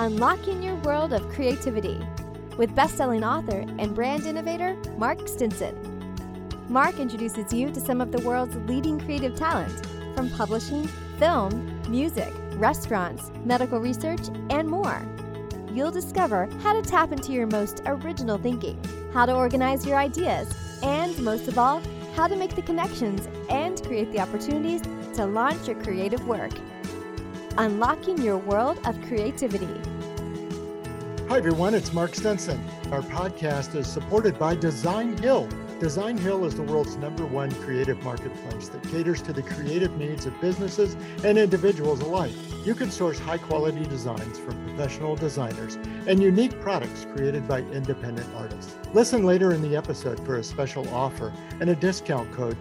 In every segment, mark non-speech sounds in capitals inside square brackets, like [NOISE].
Unlocking Your World of Creativity with best-selling author and brand innovator Mark Stinson. Mark introduces you to some of the world's leading creative talent from publishing, film, music, restaurants, medical research, and more. You'll discover how to tap into your most original thinking, how to organize your ideas, and most of all, how to make the connections and create the opportunities to launch your creative work. Unlocking your world of creativity. Hi, everyone. It's Mark Stinson. Our podcast is supported by Design Hill. Design Hill is the world's number one creative marketplace that caters to the creative needs of businesses and individuals alike. You can source high quality designs from professional designers and unique products created by independent artists. Listen later in the episode for a special offer and a discount code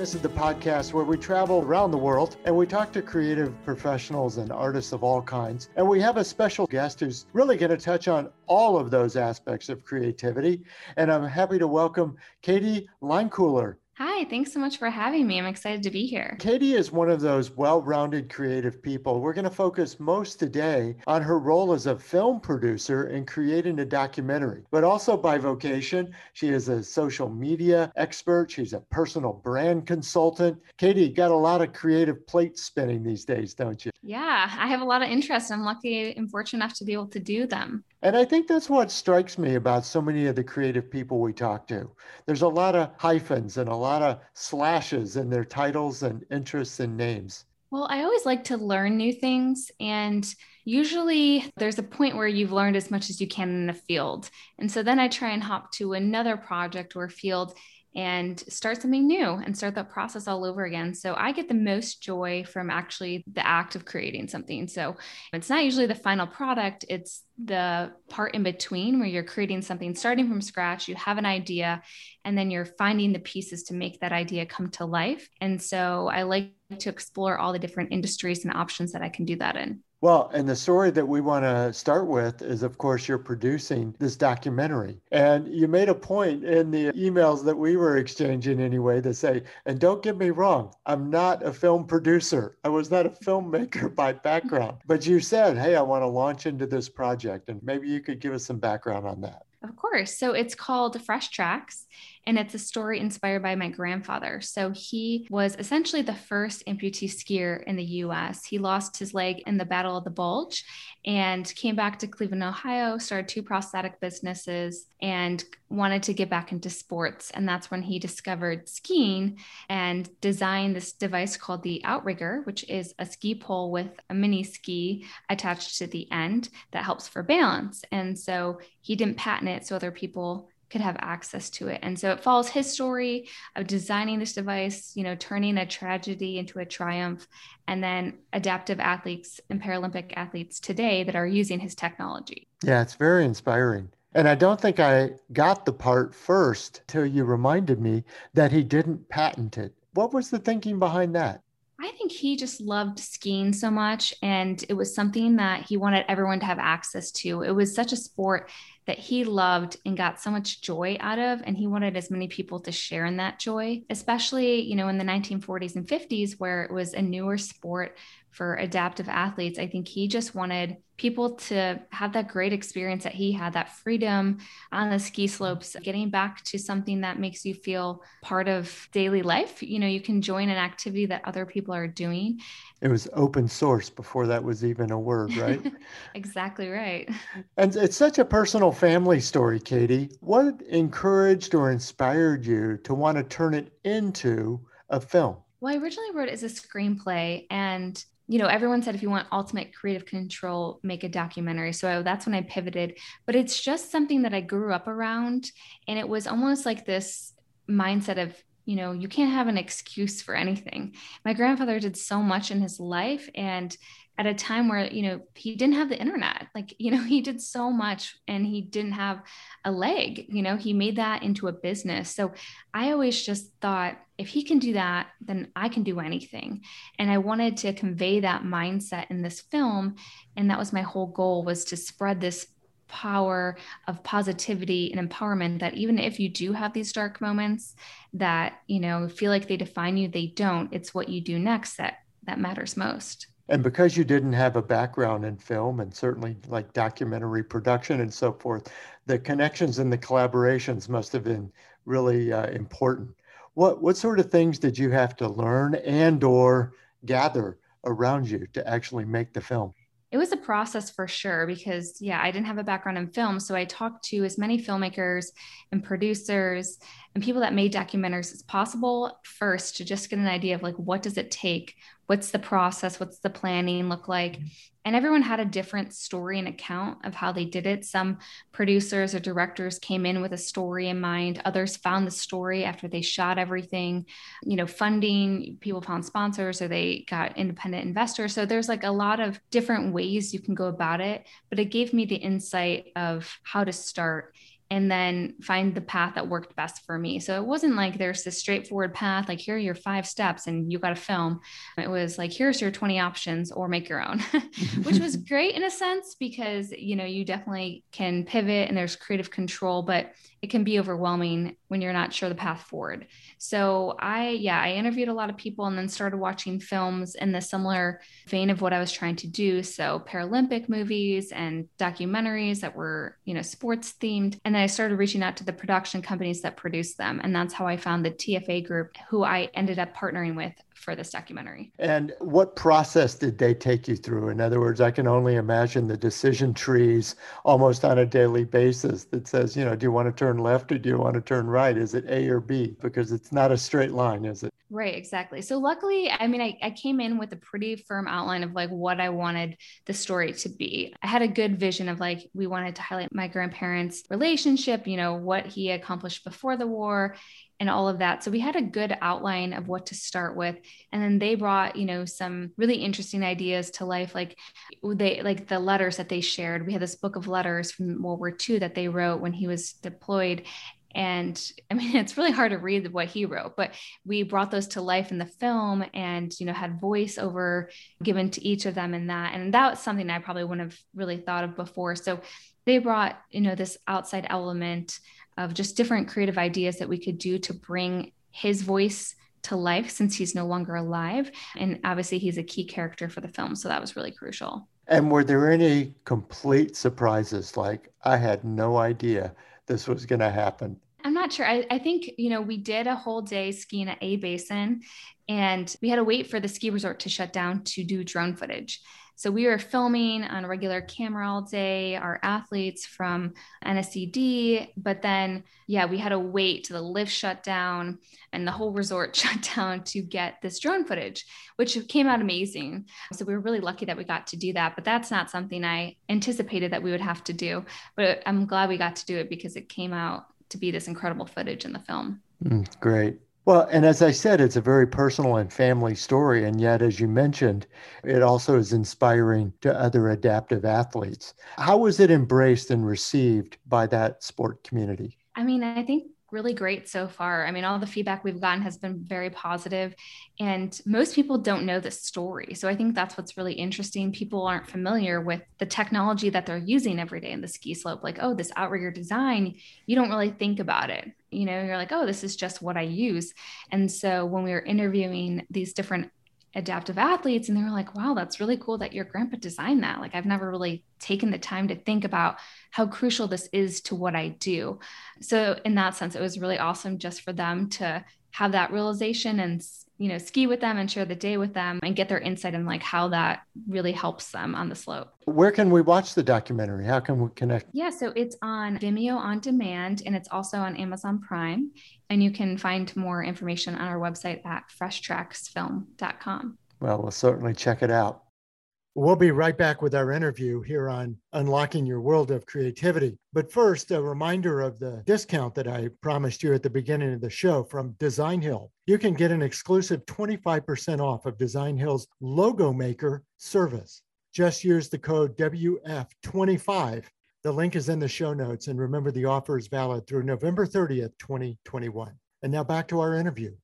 this is the podcast where we travel around the world and we talk to creative professionals and artists of all kinds. And we have a special guest who's really going to touch on all of those aspects of creativity. And I'm happy to welcome Katie Leimkuhler. Hi, thanks so much for having me. I'm excited to be here. Katie is one of those well rounded creative people. We're going to focus most today on her role as a film producer in creating a documentary, but also by vocation, she is a social media expert. She's a personal brand consultant. Katie, you got a lot of creative plates spinning these days, don't you? Yeah, I have a lot of interest. I'm lucky and fortunate enough to be able to do them. And I think that's what strikes me about so many of the creative people we talk to. There's a lot of hyphens and a lot of slashes in their titles and interests and names. Well, I always like to learn new things. And usually there's a point where you've learned as much as you can in the field. And so then I try and hop to another project or field and start something new and start that process all over again. So I get the most joy from actually the act of creating something. So it's not usually the final product, it's the part in between where you're creating something starting from scratch, you have an idea, and then you're finding the pieces to make that idea come to life. And so I like to explore all the different industries and options that I can do that in. Well, and the story that we want to start with is, of course, you're producing this documentary. And you made a point in the emails that we were exchanging anyway to say, and don't get me wrong, I'm not a film producer. I was not a filmmaker [LAUGHS] by background. But you said, hey, I want to launch into this project. And maybe you could give us some background on that. Of course. So it's called Fresh Tracks, and it's a story inspired by my grandfather. So he was essentially the first amputee skier in the US. He lost his leg in the Battle of the Bulge and came back to Cleveland, Ohio, started two prosthetic businesses, and wanted to get back into sports. And that's when he discovered skiing and designed this device called the Outrigger, which is a ski pole with a mini ski attached to the end that helps for balance. And so he didn't patent it so other people could have access to it. And so it follows his story of designing this device, you know, turning a tragedy into a triumph, and then adaptive athletes and Paralympic athletes today that are using his technology. Yeah, it's very inspiring. And I don't think I got the part first till you reminded me that he didn't patent it. What was the thinking behind that? I think he just loved skiing so much. And it was something that he wanted everyone to have access to. It was such a sport that he loved and got so much joy out of. And he wanted as many people to share in that joy, especially, you know, in the 1940s and 50s, where it was a newer sport for adaptive athletes. I think he just wanted people to have that great experience that he had, that freedom on the ski slopes, getting back to something that makes you feel part of daily life. You know, you can join an activity that other people are doing. It was open source before that was even a word, right? [LAUGHS] exactly right. And it's such a personal family story, Katie. What encouraged or inspired you to want to turn it into a film? Well, I originally wrote it as a screenplay, and you know, everyone said if you want ultimate creative control, make a documentary. So that's when I pivoted. But it's just something that I grew up around. And it was almost like this mindset of, you know, you can't have an excuse for anything. My grandfather did so much in his life. And at a time where you know he didn't have the internet. Like you know [LAUGHS] he did so much and he didn't have a leg you know he made that into a business. So i always just thought if he can do that then i can do anything. And i wanted to convey that mindset in this film. And that was my whole goal was to spread this power of positivity and empowerment that even if you do have these dark moments that you know feel like they define you they don't. It's what you do next that that matters most And because you didn't have a background in film and certainly like documentary production and so forth, the connections and the collaborations must have been really uh, important. What what sort of things did you have to learn and or gather around you to actually make the film? it was a process for sure because yeah i didn't have a background in film so i talked to as many filmmakers and producers and people that made documentaries it's possible first to just get an idea of like what does it take? What's the process? What's the planning look like? Mm-hmm. And everyone had a different story and account of how they did it. Some producers or directors came in with a story in mind. Others found the story after they shot everything you know funding people found sponsors or they got independent investors. So there's like a lot of different ways you can go about it. But it gave me the insight of how to start and then find the path that worked best for me. So it wasn't like there's this straightforward path, like here are your five steps and you got to film. It was like, here's your 20 options or make your own, [LAUGHS] which was [LAUGHS] great in a sense because, you know, you definitely can pivot and there's creative control, but it can be overwhelming when you're not sure the path forward. So I, yeah, I interviewed a lot of people and then started watching films in the similar vein of what I was trying to do. So Paralympic movies and documentaries that were, you know, sports themed. And then I started reaching out to the production companies that produced them. And that's how I found the TFA group, who I ended up partnering with for this documentary. And what process did they take you through? In other words, I can only imagine the decision trees almost on a daily basis that says, you know, do you want to turn left or do you want to turn right? Is it A or B? Because it's not a straight line, is it? Right, exactly. So luckily, I mean, I, I came in with a pretty firm outline of like what I wanted the story to be. I had a good vision of like we wanted to highlight my grandparents' relationship, you know, what he accomplished before the war and all of that. So we had a good outline of what to start with. And then they brought, you know, some really interesting ideas to life. Like they like the letters that they shared. We had this book of letters from World War II that they wrote when he was deployed. And I mean, [LAUGHS] it's really hard to read what he wrote, but we brought those to life in the film and, you know, had voiceover given to each of them in that. And that was something I probably wouldn't have really thought of before. So they brought, you know, this outside element of just different creative ideas that we could do to bring his voice to life since he's no longer alive. And obviously, he's a key character for the film. So that was really crucial. And were there any complete surprises? Like, I had no idea this was going to happen. I'm not sure. I, I, think, you know, we did a whole day skiing at A Basin and we had to wait for the ski resort to shut down to do drone footage. So we were filming on a regular camera all day, our athletes from NSCD, but then, yeah, we had to wait till the lift shut down and the whole [LAUGHS] resort [LAUGHS] shut down to get this drone footage, which came out amazing. So we were really lucky that we got to do that, but that's not something I anticipated that we would have to do. But I'm glad we got to do it because it came out to be this incredible footage in the film. Mm, great. Well, and as I said, it's a very personal and family story. And yet, as you mentioned, it also is inspiring to other adaptive athletes. How was it embraced and received by that sport community? I mean, I think really great so far. I mean, all the feedback we've gotten has been very positive, and most people don't know the story. So I think that's what's really interesting. People aren't familiar with the technology that they're using every day in the ski slope. Like, oh, this outrigger design, you don't really think about it. You know, you're like, oh, this is just what I use. And so when we were interviewing these different adaptive athletes and they were like wow that's really cool that your grandpa designed that. Like i've never really taken the time to think about how crucial this is to what i do. So in that sense it was really awesome just for them to have that realization and you know ski with them and share the day with them and get their insight in like how that really helps them on the slope. Where can we watch the documentary? How can we connect? Yeah so it's on vimeo on demand and it's also on amazon prime and you can find more information on our website at freshtracksfilm.com well we'll certainly check it out We'll be right back with our interview here on Unlocking Your World of Creativity. But first, a reminder of the discount that I promised you at the beginning of the show from Design Hill. You can get an exclusive 25% off of Design Hill's Logo Maker service. Just use the code WF25. The link is in the show notes. And remember, the offer is valid through November 30th, 2021. And now back to our interview.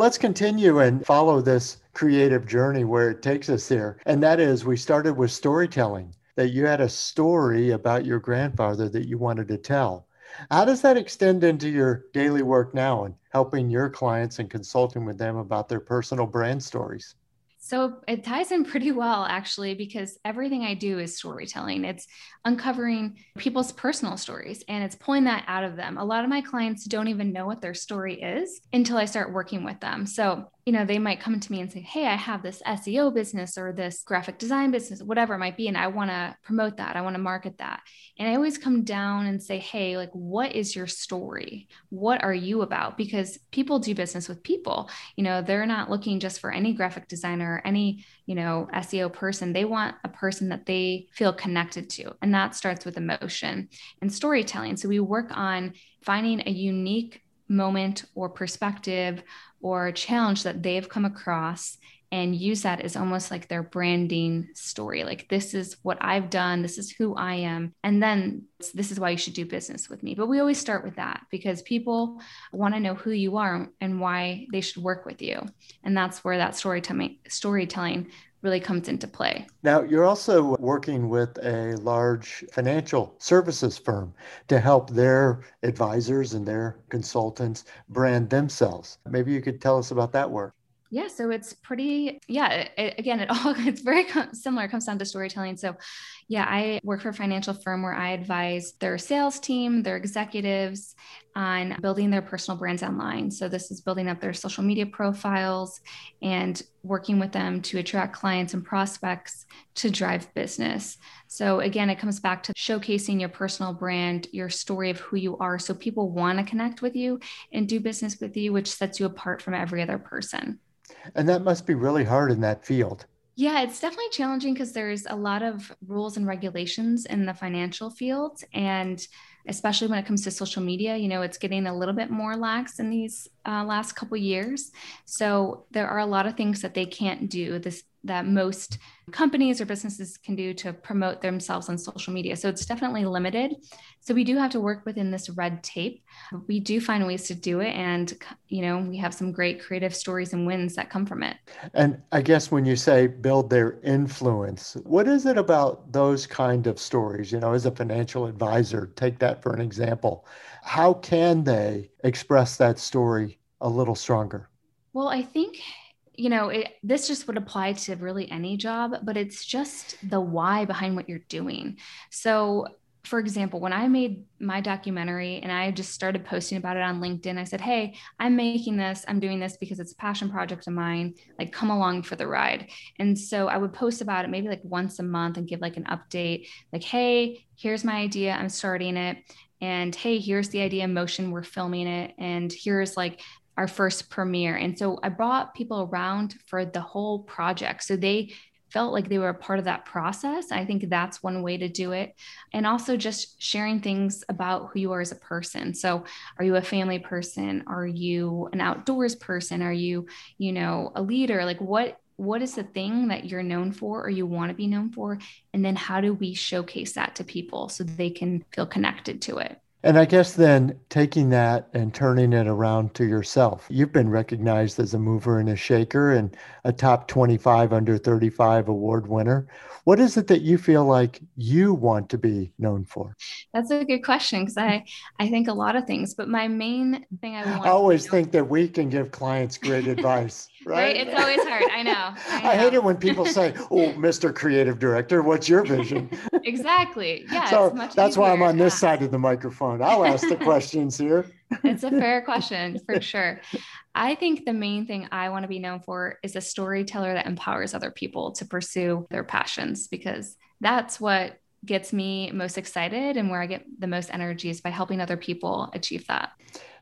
Let's continue and follow this creative journey where it takes us here. And that is, we started with storytelling, that you had a story about your grandfather that you wanted to tell. How does that extend into your daily work now and helping your clients and consulting with them about their personal brand stories? So it ties in pretty well, actually, because everything I do is storytelling. It's uncovering people's personal stories and it's pulling that out of them. A lot of my clients don't even know what their story is until I start working with them. So you know, they might come to me and say, Hey, I have this SEO business or this graphic design business, whatever it might be. And I want to promote that. I want to market that. And I always come down and say, Hey, like, what is your story? What are you about? Because people do business with people. You know, they're not looking just for any graphic designer, or any, you know, SEO person. They want a person that they feel connected to. And that starts with emotion and storytelling. So we work on finding a unique moment or perspective or challenge that they've come across and use that as almost like their branding story. Like, this is what I've done, this is who I am. And then this is why you should do business with me. But we always start with that because people want to know who you are and why they should work with you. And that's where that storytelling storytelling really comes into play. Now, you're also working with a large financial services firm to help their advisors and their consultants brand themselves. Maybe you could tell us about that work. Yeah, so it's pretty, yeah, it, again, it all, [LAUGHS] it's very similar. It comes down to storytelling. So, yeah, I work for a financial firm where I advise their sales team, their executives on building their personal brands online. So, this is building up their social media profiles and working with them to attract clients and prospects to drive business. So, again, it comes back to showcasing your personal brand, your story of who you are. So, people want to connect with you and do business with you, which sets you apart from every other person. And that must be really hard in that field. Yeah, it's definitely challenging because there's a lot of rules and regulations in the financial field. And especially when it comes to social media, you know, it's getting a little bit more lax in these uh, last couple years. So there are a lot of things that they can't do. This that most companies or businesses can do to promote themselves on social media. So it's definitely limited. So we do have to work within this red tape. We do find ways to do it. And, you know, we have some great creative stories and wins that come from it. And I guess when you say build their influence, what is it about those kind of stories? You know, as a financial advisor, take that for an example. How can they express that story a little stronger? Well, I think you know, it, this just would apply to really any job, but it's just the why behind what you're doing. So, for example, when I made my documentary and I just started posting about it on LinkedIn, I said, Hey, I'm making this, I'm doing this because it's a passion project of mine. Like, come along for the ride. And so I would post about it maybe like once a month and give like an update, like, Hey, here's my idea, I'm starting it and hey here's the idea in motion we're filming it and here's like our first premiere. And so I brought people around for the whole project. So they felt like they were a part of that process. I think that's one way to do it. And also just sharing things about who you are as a person. So, are you a family person? Are you an outdoors person? Are you, you know, a leader? Like what what is the thing that you're known for or you want to be known for? And then how do we showcase that to people so they can feel connected to it? And I guess then taking that and turning it around to yourself. You've been recognized as a mover and a shaker and a top 25 under 35 award winner. What is it that you feel like you want to be known for? That's a good question because I, I think a lot of things, but my main thing I want I always think that we can give clients great advice. [LAUGHS] Right? right? It's always hard. I know. [LAUGHS] I, know. I, hate it when people say, [LAUGHS] "Oh, Mr. Creative Director, what's your vision?" [LAUGHS] exactly. Yeah. So that's easier. why I'm on this side of the microphone. I'll ask the questions here. it's a fair question for sure. I think the main thing I want to be known for is a storyteller that empowers other people to pursue their passions because that's what gets me most excited and where I get the most energy is by helping other people achieve that.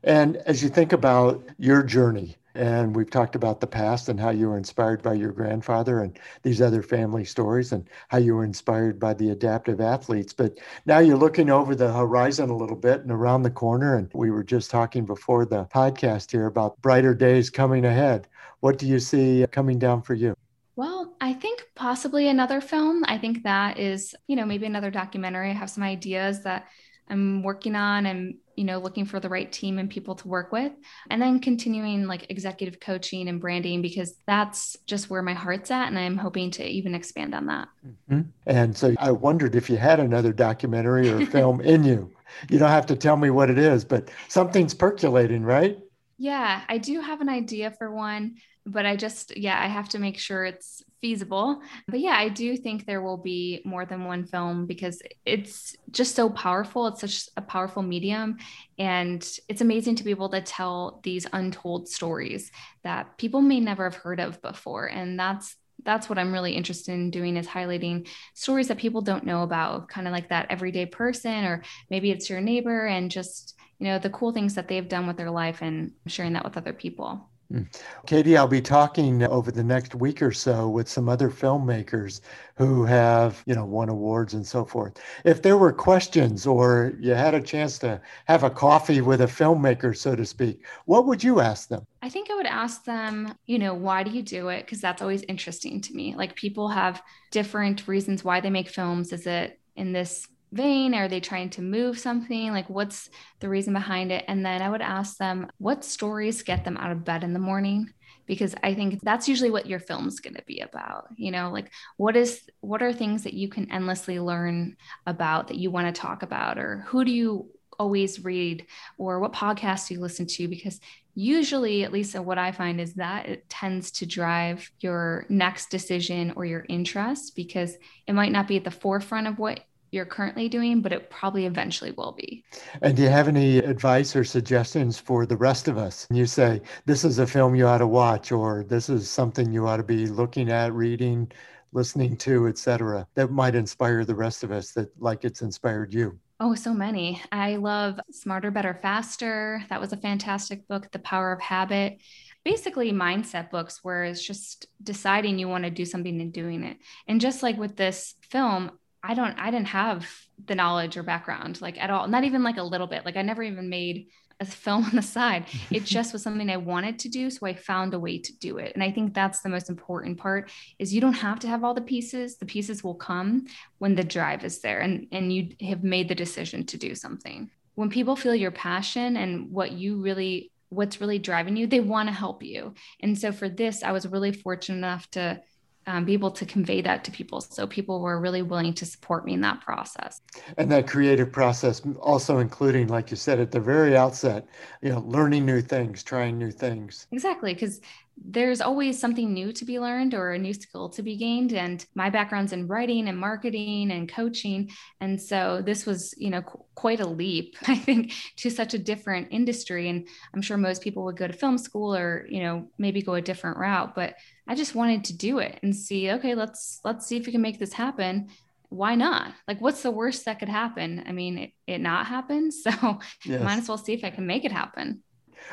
And as you think about your journey, and we've talked about the past and how you were inspired by your grandfather and these other family stories and how you were inspired by the adaptive athletes. But now you're looking over the horizon a little bit and around the corner. And we were just talking before the podcast here about brighter days coming ahead. What do you see coming down for you? Well, I think possibly another film. I think that is, you know, maybe another documentary. I have some ideas that I'm working on and you know looking for the right team and people to work with. And then continuing like executive coaching and branding because that's just where my heart's at and i'm hoping to even expand on that. Mm-hmm. and so i wondered if you had another documentary or [LAUGHS] film in you. You don't have to tell me what it is but something's percolating right? Yeah, I do have an idea for one, but I just, yeah, I have to make sure it's feasible. But yeah, I do think there will be more than one film because it's just so powerful. It's such a powerful medium. And it's amazing to be able to tell these untold stories that people may never have heard of before. And that's that's what I'm really interested in doing is highlighting stories that people don't know about, kind of like that everyday person, or maybe it's your neighbor and just you know, the cool things that they've done with their life and sharing that with other people. Hmm. Katie, I'll be talking over the next week or so with some other filmmakers who have, you know, won awards and so forth. If there were questions or you had a chance to have a coffee with a filmmaker, so to speak, what would you ask them? I think I would ask them, you know, why do you do it? Because that's always interesting to me. Like people have different reasons why they make films. Is it in this vein? Are they trying to move something? Like, what's the reason behind it? And then I would ask them, what stories get them out of bed in the morning? Because I think that's usually what your film's going to be about. You know, like what is what are things that you can endlessly learn about that you want to talk about, or who do you always read, or what podcasts do you listen to? Because usually, at least what I find is that it tends to drive your next decision or your interest because it might not be at the forefront of what you're currently doing, but it probably eventually will be. And do you have any advice or suggestions for the rest of us? You say, this is a film you ought to watch, or this is something you ought to be looking at, reading, listening to, etc., that might inspire the rest of us that like it's inspired you. Oh, so many. I love Smarter, Better, Faster. That was a fantastic book. The Power of Habit basically mindset books where it's just deciding you want to do something and doing it. And just like with this film, I don't, I didn't have the knowledge or background like at all, not even like a little bit. Like I never even made a film [LAUGHS] on the side. It [LAUGHS] just was something I wanted to do. So I found a way to do it. And I think that's the most important part is you don't have to have all the pieces. The pieces will come when the drive is there and, and you have made the decision to do something. When people feel your passion and what you really what's really driving you, they want to help you. And so for this, I was really fortunate enough to um, be able to convey that to people. So people were really willing to support me in that process. And that creative process, also including, like you said at the very outset, you know, learning new things, trying new things. Exactly, because there's always something new to be learned or a new skill to be gained and my background's in writing and marketing and coaching and so this was you know qu- quite a leap [LAUGHS] i think to such a different industry and i'm sure most people would go to film school or you know maybe go a different route but I just wanted to do it and see, okay, let's let's see if we can make this happen. Why not? Like, what's the worst that could happen? I mean, it, it not happen. [LAUGHS] So yes. might as well see if I can make it happen.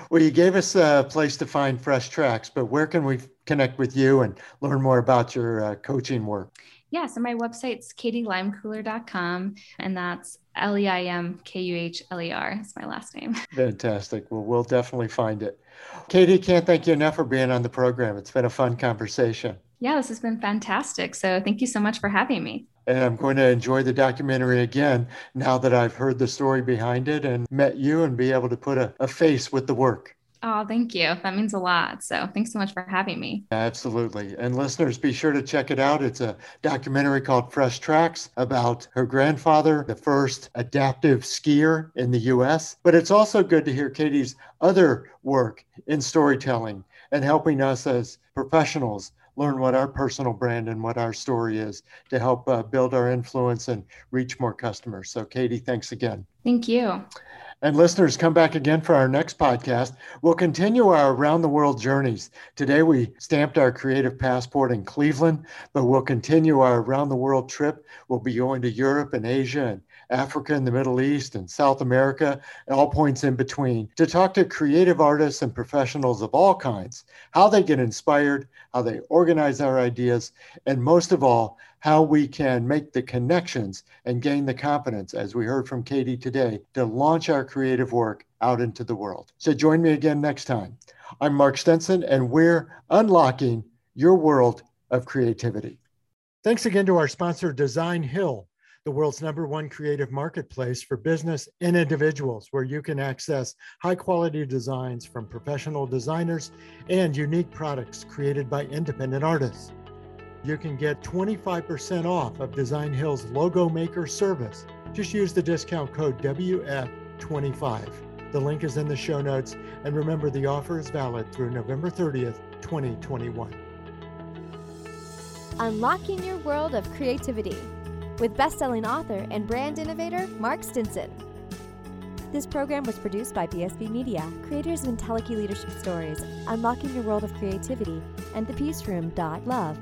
Well, you gave us a place to find fresh tracks, but where can we connect with you and learn more about your uh, coaching work? Yeah, so my website's katieleimkuhler.com, and that's L E I M K U H L E R. It's my last name. [LAUGHS] Fantastic. Well, we'll definitely find it. Katie, can't thank you enough for being on the program. It's been a fun conversation. Yeah, this has been fantastic. So thank you so much for having me. And I'm going to enjoy the documentary again now that I've heard the story behind it and met you and be able to put a, a face with the work. Oh, thank you. That means a lot. So thanks so much for having me. Absolutely. And listeners, be sure to check it out. It's a documentary called Fresh Tracks about her grandfather, the first adaptive skier in the US. But it's also good to hear Katie's other work in storytelling and helping us as professionals learn what our personal brand and what our story is to help uh, build our influence and reach more customers. So, Katie, thanks again. Thank you. And listeners, come back again for our next podcast. We'll continue our around the world journeys. Today, we stamped our creative passport in Cleveland, but we'll continue our around the world trip. We'll be going to Europe and Asia and Africa and the Middle East and South America, and all points in between, to talk to creative artists and professionals of all kinds, how they get inspired, how they organize their ideas, and most of all, how we can make the connections and gain the confidence, as we heard from Katie today, to launch our creative work out into the world. So join me again next time. I'm Mark Stinson, and we're unlocking your world of creativity. Thanks again to our sponsor, Design Hill, the world's number one creative marketplace for business and individuals, where you can access high quality designs from professional designers and unique products created by independent artists you can get 25% off of Design Hill's logo maker service. Just use the discount code WF25. The link is in the show notes. And remember, the offer is valid through November 30th, 2021. Unlocking your world of creativity with best-selling author and brand innovator Mark Stinson. This program was produced by BSB Media, creators of IntelliKey Leadership Stories, Unlocking Your World of Creativity, and the Peace Room. Love.